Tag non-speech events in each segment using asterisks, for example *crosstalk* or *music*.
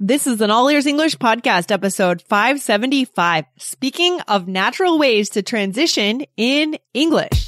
This is an All Ears English podcast episode 575. Speaking of natural ways to transition in English.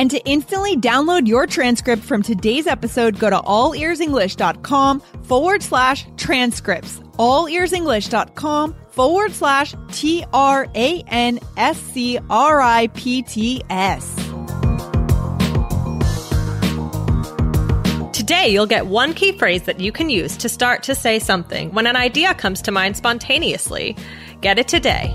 And to instantly download your transcript from today's episode, go to allearsenglish.com forward slash transcripts. Allearsenglish.com forward slash T R A N S C R I P T S. Today, you'll get one key phrase that you can use to start to say something when an idea comes to mind spontaneously. Get it today.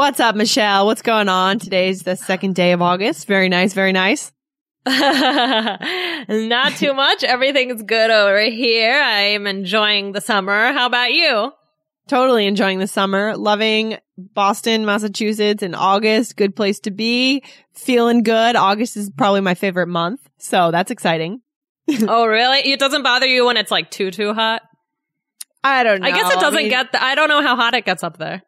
What's up, Michelle? What's going on? Today's the second day of August. Very nice, very nice. *laughs* Not too much. Everything's good over here. I'm enjoying the summer. How about you? Totally enjoying the summer. Loving Boston, Massachusetts in August. Good place to be. Feeling good. August is probably my favorite month. So that's exciting. *laughs* oh, really? It doesn't bother you when it's like too, too hot? I don't know. I guess it doesn't I mean, get, the, I don't know how hot it gets up there.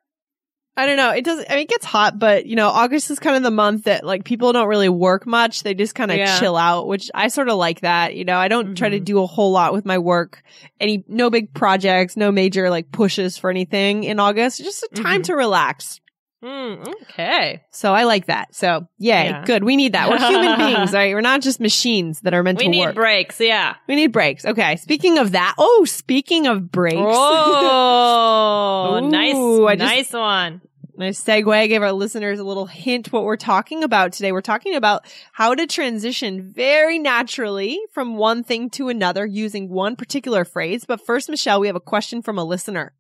I don't know. It doesn't, I mean, it gets hot, but you know, August is kind of the month that like people don't really work much. They just kind of Yeah. chill out, which I sort of like that. You know, I don't try to Mhm. do a whole lot with my work. Any, no big projects, no major like pushes for anything in August. Just a time Mhm. to relax. Hmm, okay. So I like that. So yay, Yeah. good. We need that. We're human *laughs* beings, right? We're not just machines that are meant We to work. We need breaks, yeah. we need breaks. Okay. Speaking of that. Oh, speaking of breaks. *laughs* Oh, Ooh, nice, just- nice one. Nice segue. I Gave our listeners a little hint what we're talking about today. We're talking about how to transition very naturally from one thing to another using one particular phrase. But first, Michelle, we have a question from a listener.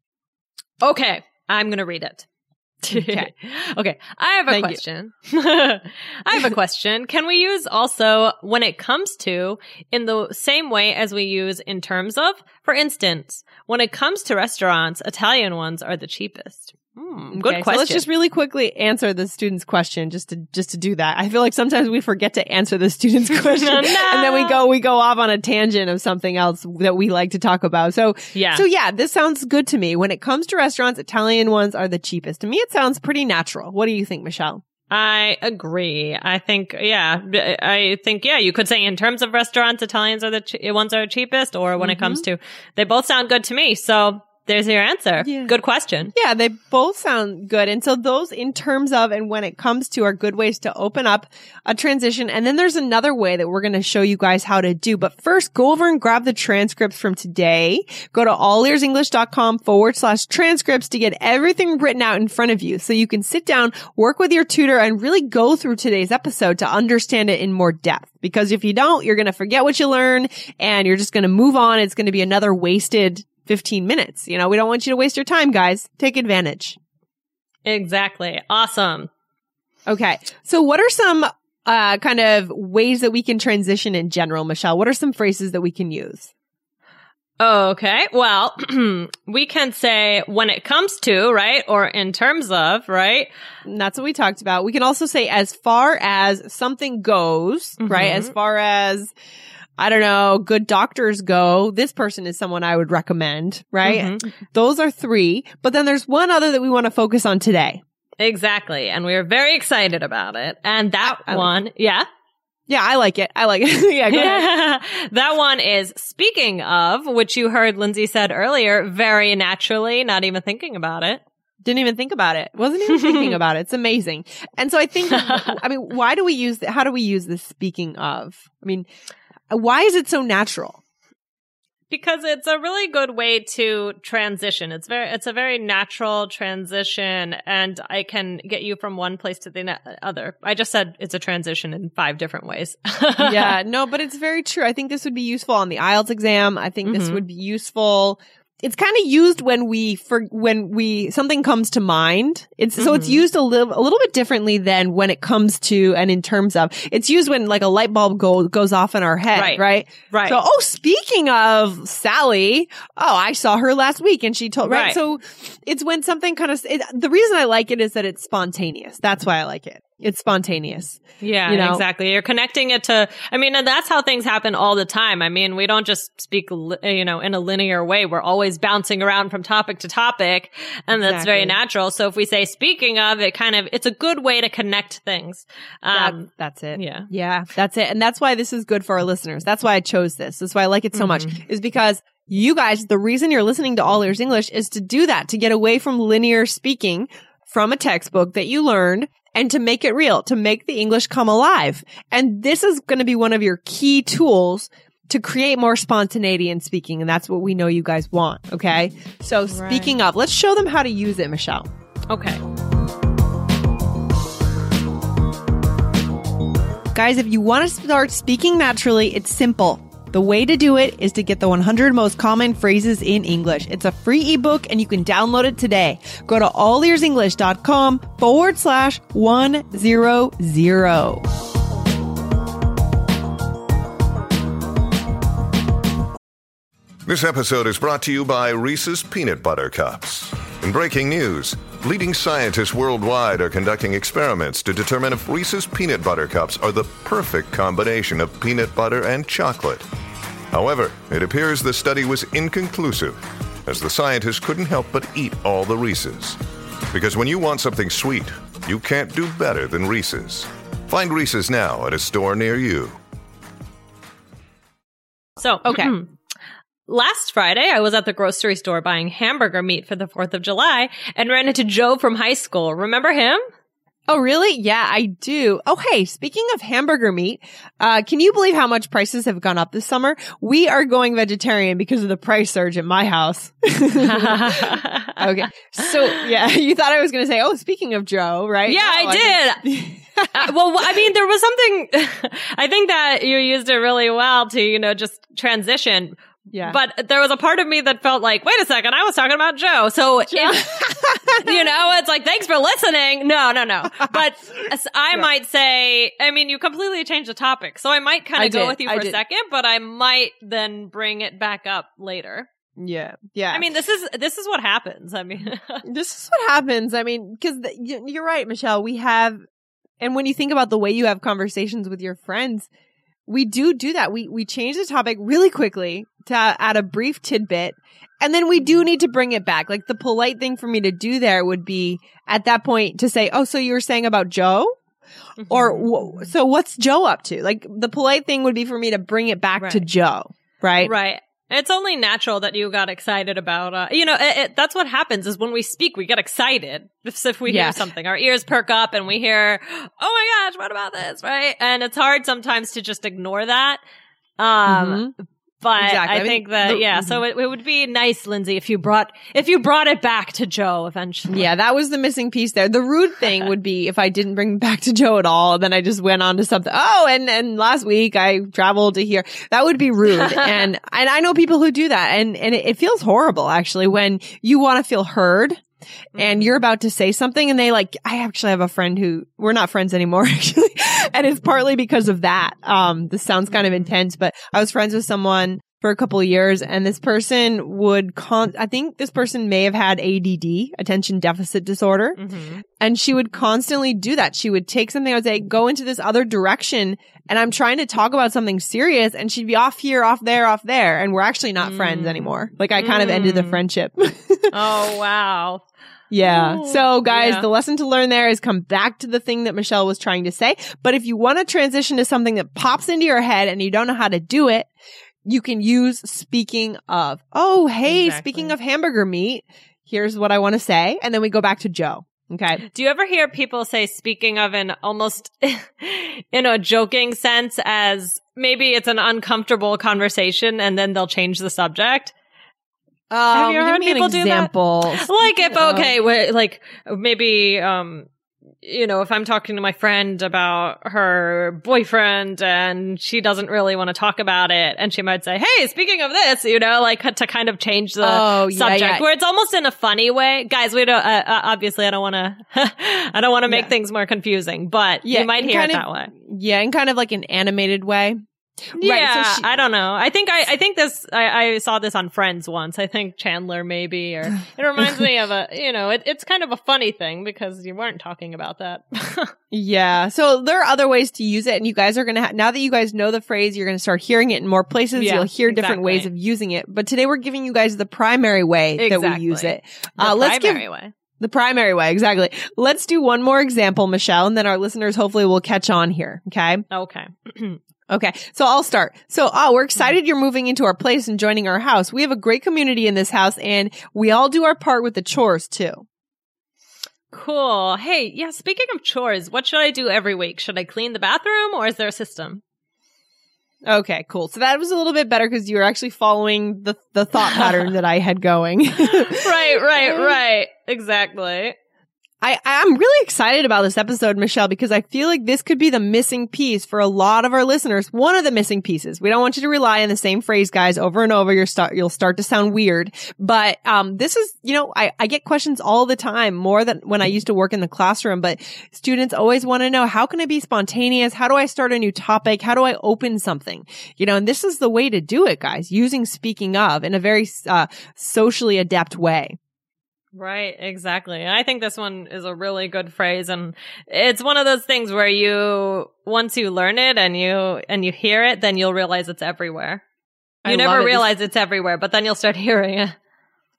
Okay, I'm gonna read it. *laughs* Okay. okay, I have a Thank question. *laughs* I have a question. Can we use also when it comes to in the same way as we use in terms of? For instance, when it comes to restaurants, Italian ones are the cheapest. Hmm, good Okay, so question. let's just really quickly answer the student's question just to just to do that. I feel like sometimes we forget to answer the student's *laughs* *laughs* question No. and then we go we go off on a tangent of something else that we like to talk about. So yeah. So yeah, this sounds good to me. When it comes to restaurants, Italian ones are the cheapest. To me, it sounds pretty natural. What do you think, Michelle? I agree. I think, yeah, I think, yeah, you could say in terms of restaurants, Italians are the che- ones are cheapest, or when it comes to, they both sound good to me. So there's your answer. Yeah. Good question. Yeah, they both sound good. And so those in terms of and when it comes to are good ways to open up a transition. And then there's another way that we're going to show you guys how to do. But first, go over and grab the transcripts from today. Go to allearsenglish.com forward slash transcripts to get everything written out in front of you. So you can sit down, work with your tutor and really go through today's episode to understand it in more depth. Because if you don't, you're going to forget what you learn and you're just going to move on. It's going to be another wasted 15 minutes. You know, we don't want you to waste your time, guys. Take advantage. Exactly. Awesome. Okay. So what are some uh kind of ways that we can transition in general, Michelle? What are some phrases that we can use? Okay. Well, *clears throat* we can say when it comes to, right? Or in terms of, right? And that's what we talked about. We can also say as far as something goes, right? Mhm. As far as I don't know, good doctors go, this person is someone I would recommend, right? Mhm. Those are three. But then there's one other that we want to focus on today. Exactly. And we are very excited about it. And that I- I like one, yeah. Yeah, I like it. I like it. *laughs* yeah, go ahead. *laughs* that one is speaking of, which you heard Lindsay said earlier, very naturally, not even thinking about it. Didn't even think about it. Wasn't even thinking *laughs* about it. It's amazing. And so I think, I mean, why do we use, how do we use this speaking of? I mean, why is it so natural? because it's a really good way to transition. It's very, it's a very natural transition and I can get you from one place to the other. I just said it's a transition in five different ways. *laughs* yeah, no, but it's very true. I think this would be useful on the IELTS exam. I think this Mhm. would be useful. It's kind of used when we for when we something comes to mind. It's so it's Mhm. used a little a little bit differently than when it comes to and in terms of it's used when like a light bulb go, goes off in our head, Right. right? right. So, oh, speaking of Sally, oh, I saw her last week and she told, right? Right. So it's when something kind of, it, the reason I like it is that it's spontaneous. That's why I like it. It's spontaneous. Yeah, you know? exactly. You're connecting it to, I mean, and that's how things happen all the time. I mean, we don't just speak, you know, in a linear way. We're always bouncing around from topic to topic and that's very natural. So if we say speaking of, it kind of, it's a good way to connect things. Um, That- that's it. yeah. Yeah, that's it. And that's why this is good for our listeners. That's why I chose this. That's why I like it so much Mm-hmm. is because you guys, the reason you're listening to All Ears English is to do that, to get away from linear speaking from a textbook that you learned and to make it real, to make the English come alive. And this is going to be one of your key tools to create more spontaneity in speaking. And that's what we know you guys want. Okay. So speaking of, let's show them how to use it, Michelle. okay. Guys, if you want to start speaking naturally, it's simple. The way to do it is to get the 100 most common phrases in English. It's a free ebook and you can download it today. Go to allearsenglish.com forward slash 100. This episode is brought to you by Reese's Peanut Butter Cups. In breaking news, leading scientists worldwide are conducting experiments to determine if Reese's Peanut Butter Cups are the perfect combination of peanut butter and chocolate. However, it appears the study was inconclusive, as the scientists couldn't help but eat all the Reese's. Because when you want something sweet, you can't do better than Reese's. Find Reese's now at a store near you. So, *clears throat* Okay. Mm-hmm. Last Friday, I was at the grocery store buying hamburger meat for the 4th of July and ran into Joe from high school. Remember him? Oh, really? Yeah, I do. Oh, hey, speaking of hamburger meat, uh, can you believe how much prices have gone up this summer? We are going vegetarian because of the price surge at my house. *laughs* okay. So, yeah, *laughs* you thought I was going to say, oh, speaking of Joe, right? Yeah, No, I did. *laughs* Uh, well, I mean, there was something, I think that you used it really well to, you know, just transition. Yeah. But there was a part of me that felt like, wait a second, I was talking about Joe. So, if- you know, it's like, thanks for listening. No, no, no. But I might say, I mean, you completely changed the topic. So I might kind of go did, with you for a did. second, but I might then bring it back up later. yeah. Yeah. I mean, this is, this is what happens. I mean, *laughs* this is what happens. I mean, because you're right, Michelle. We have, and when you think about the way you have conversations with your friends, we do do that. We we change the topic really quickly to add a brief tidbit, and then we do need to bring it back. Like the polite thing for me to do there would be at that point to say, "Oh, so you were saying about Joe." Or so what's Joe up to? Like the polite thing would be for me to bring it back to Joe, right? Right. It's only natural that you got excited about, uh, you know, it, it, that's what happens is when we speak, we get excited. If, if we Yeah. hear something, our ears perk up and we hear, oh my gosh, what about this? Right. And it's hard sometimes to just ignore that. Um, but Exactly. I I mean, think that, the- yeah, so it, it would be nice, Lindsay, if you brought, if you brought it back to Joe eventually. Yeah, that was the missing piece there. The rude thing would be if I didn't bring back to Joe at all, then I just went on to something. Oh, and and last week I traveled to here. That would be rude. *laughs* and and I know people who do that, and and it, it feels horrible actually when you want to feel heard. And you're about to say something and they like, I actually have a friend who we're not friends anymore *laughs* actually. and it's partly because of that. Um, this sounds kind of intense, but I was friends with someone for a couple of years and this person would con, I think this person may have had ADD, attention deficit disorder. Mm-hmm. And she would constantly do that. She would take something, I would say, go into this other direction. And I'm trying to talk about something serious and she'd be off here, off there, off there. And we're actually not friends anymore. Like I kind of ended the Mm. friendship. *laughs* Oh, wow. Yeah. So guys, yeah. the lesson to learn there is come back to the thing that Michelle was trying to say. But if you want to transition to something that pops into your head and you don't know how to do it, you can use speaking of. Oh, hey, Exactly. speaking of hamburger meat, here's what I want to say. And then we go back to Joe. Okay. Do you ever hear people say, speaking of in almost *laughs* in a joking sense as maybe it's an uncomfortable conversation and then they'll change the subject. Um, you give heard people do that? Like if of- okay, wh- like maybe um you know, if I'm talking to my friend about her boyfriend and she doesn't really want to talk about it and she might say, "Hey, speaking of this," you know, like to kind of change the Oh, yeah, subject yeah. where it's almost in a funny way. Guys, we don't uh, uh, obviously I don't want to *laughs* I don't want to make Yeah. things more confusing, but Yeah, you might hear it of- that way. Yeah, in kind of like an animated way. Yeah, so she- I don't know. I think I, I think this. I, I saw this on Friends once. I think Chandler maybe, or *sighs* it reminds me of a. You know, it, it's kind of a funny thing because you weren't talking about that. *laughs* Yeah. So there are other ways to use it and you guys are to ha- now that you guys know the phrase, you're going to start hearing it in more places. Yeah, You'll hear different exactly. ways of using it. But today we're giving you guys the primary way that we use it. The Uh, let's give primary way. the primary way. Exactly. Let's do one more example, Michelle, and then our listeners hopefully will catch on here. Okay. Okay. *clears throat* Okay. So I'll start. So, oh, we're excited you're moving into our place and joining our house. We have a great community in this house and we all do our part with the chores too. Cool. Hey, yeah. Speaking of chores, what should I do every week? Should I clean the bathroom or is there a system? Okay, cool. So that was a little bit better because you were actually following the the thought pattern *laughs* that I had going. *laughs* right, right, right. Exactly. I, I'm really excited about this episode, Michelle, because I feel like this could be the missing piece for a lot of our listeners. One of the missing pieces. We don't want you to rely on the same phrase, guys, over and over. You're start, you'll start to sound weird. But, um, this is, you know, I, I get questions all the time, more than when I used to work in the classroom, but students always want to know, how can I be spontaneous? How do I start a new topic? How do I open something? You know, and this is the way to do it, guys, using speaking of in a very, uh, socially adept way. Right, exactly. I think this one is a really good phrase and it's one of those things where you once you learn it and you and you hear it then you'll realize it's everywhere. You love never it. Realize it's everywhere, but then you'll start *laughs* hearing it.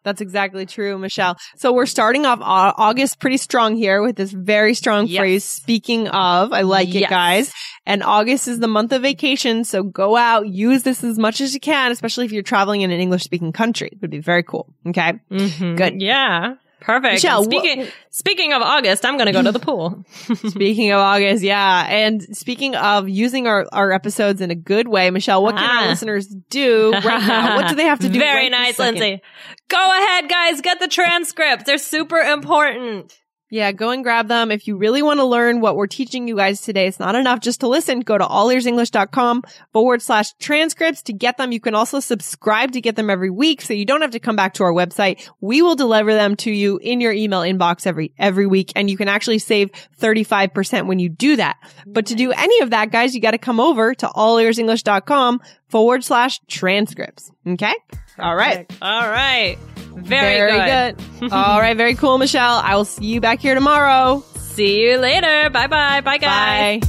That's exactly true, Michelle. So we're starting off August pretty strong here with this very strong Yes. phrase. Speaking of, I like it, guys. And August is the month of vacation. So go out, use this as much as you can, especially if you're traveling in an English speaking country. It would be very cool. Okay. Mhm. Good. Yeah. Perfect. Michelle, speaking what- speaking of August, I'm going to go to the *laughs* pool. *laughs* speaking of August, yeah. And speaking of using our, our episodes in a good way, Michelle, what can our Ah. listeners do right now? What do they have to do? *laughs* Very right nice. Lindsay. Go ahead, guys. Get the transcripts. They're super important. Yeah, go and grab them. If you really want to learn what we're teaching you guys today, it's not enough just to listen. Go to allearsenglish.com forward slash transcripts to get them. You can also subscribe to get them every week so you don't have to come back to our website. We will deliver them to you in your email inbox every, every week. And you can actually save 35% when you do that. But to do any of that, guys, you got to come over to allearsenglish.com forward slash transcripts. Okay. All right. All right. Very, good. good. *laughs* All right. Very cool, Michelle. I will see you back here tomorrow. See you later. Bye bye. Bye guys. Bye.